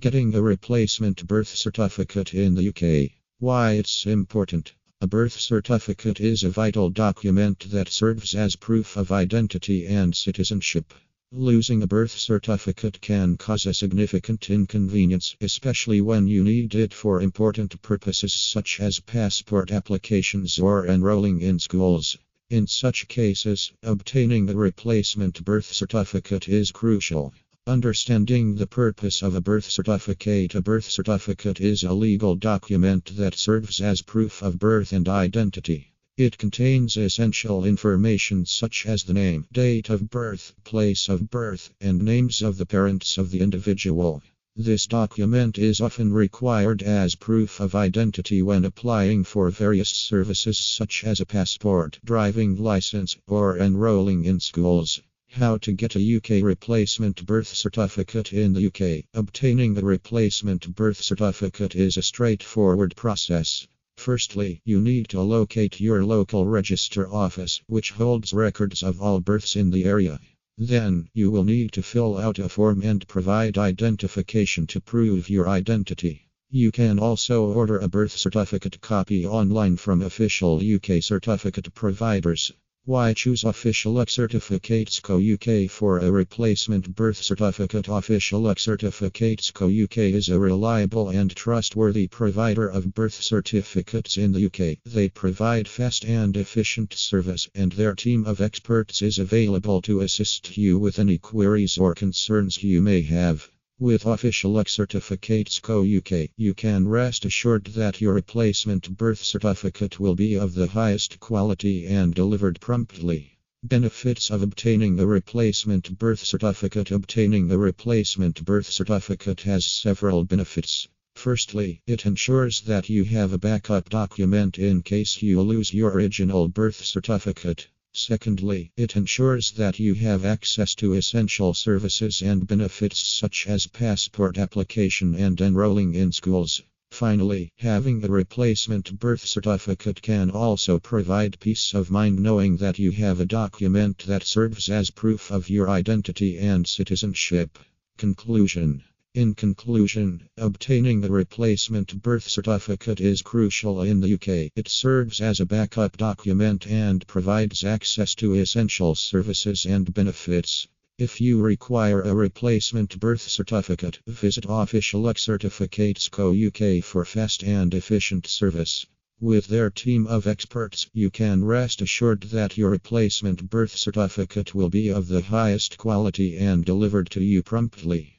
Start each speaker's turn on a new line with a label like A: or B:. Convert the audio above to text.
A: Getting a replacement birth certificate in the UK. Why it's important. A birth certificate is a vital document that serves as proof of identity and citizenship. Losing a birth certificate can cause a significant inconvenience, especially when you need it for important purposes such as passport applications or enrolling in schools. In such cases, obtaining a replacement birth certificate is crucial. Understanding the purpose of a birth certificate A birth certificate is a legal document that serves as proof of birth and identity. It contains essential information such as the name, date of birth, place of birth, and names of the parents of the individual. This document is often required as proof of identity when applying for various services such as a passport, driving license, or enrolling in schools. How to get a UK replacement birth certificate in the UK. Obtaining a replacement birth certificate is a straightforward process. Firstly, you need to locate your local register office, which holds records of all births in the area. Then, you will need to fill out a form and provide identification to prove your identity. You can also order a birth certificate copy online from official UK certificate providers. Why choose Official Certificates Co UK for a replacement birth certificate? Official Certificates Co UK is a reliable and trustworthy provider of birth certificates in the UK. They provide fast and efficient service, and their team of experts is available to assist you with any queries or concerns you may have. With Official X Certificates Co UK, you can rest assured that your replacement birth certificate will be of the highest quality and delivered promptly. Benefits of obtaining a replacement birth certificate Obtaining a replacement birth certificate has several benefits. Firstly, it ensures that you have a backup document in case you lose your original birth certificate. Secondly, it ensures that you have access to essential services and benefits such as passport application and enrolling in schools. Finally, having a replacement birth certificate can also provide peace of mind knowing that you have a document that serves as proof of your identity and citizenship. Conclusion in conclusion, obtaining a replacement birth certificate is crucial in the UK. It serves as a backup document and provides access to essential services and benefits. If you require a replacement birth certificate, visit Official Certificates Co UK for fast and efficient service. With their team of experts, you can rest assured that your replacement birth certificate will be of the highest quality and delivered to you promptly.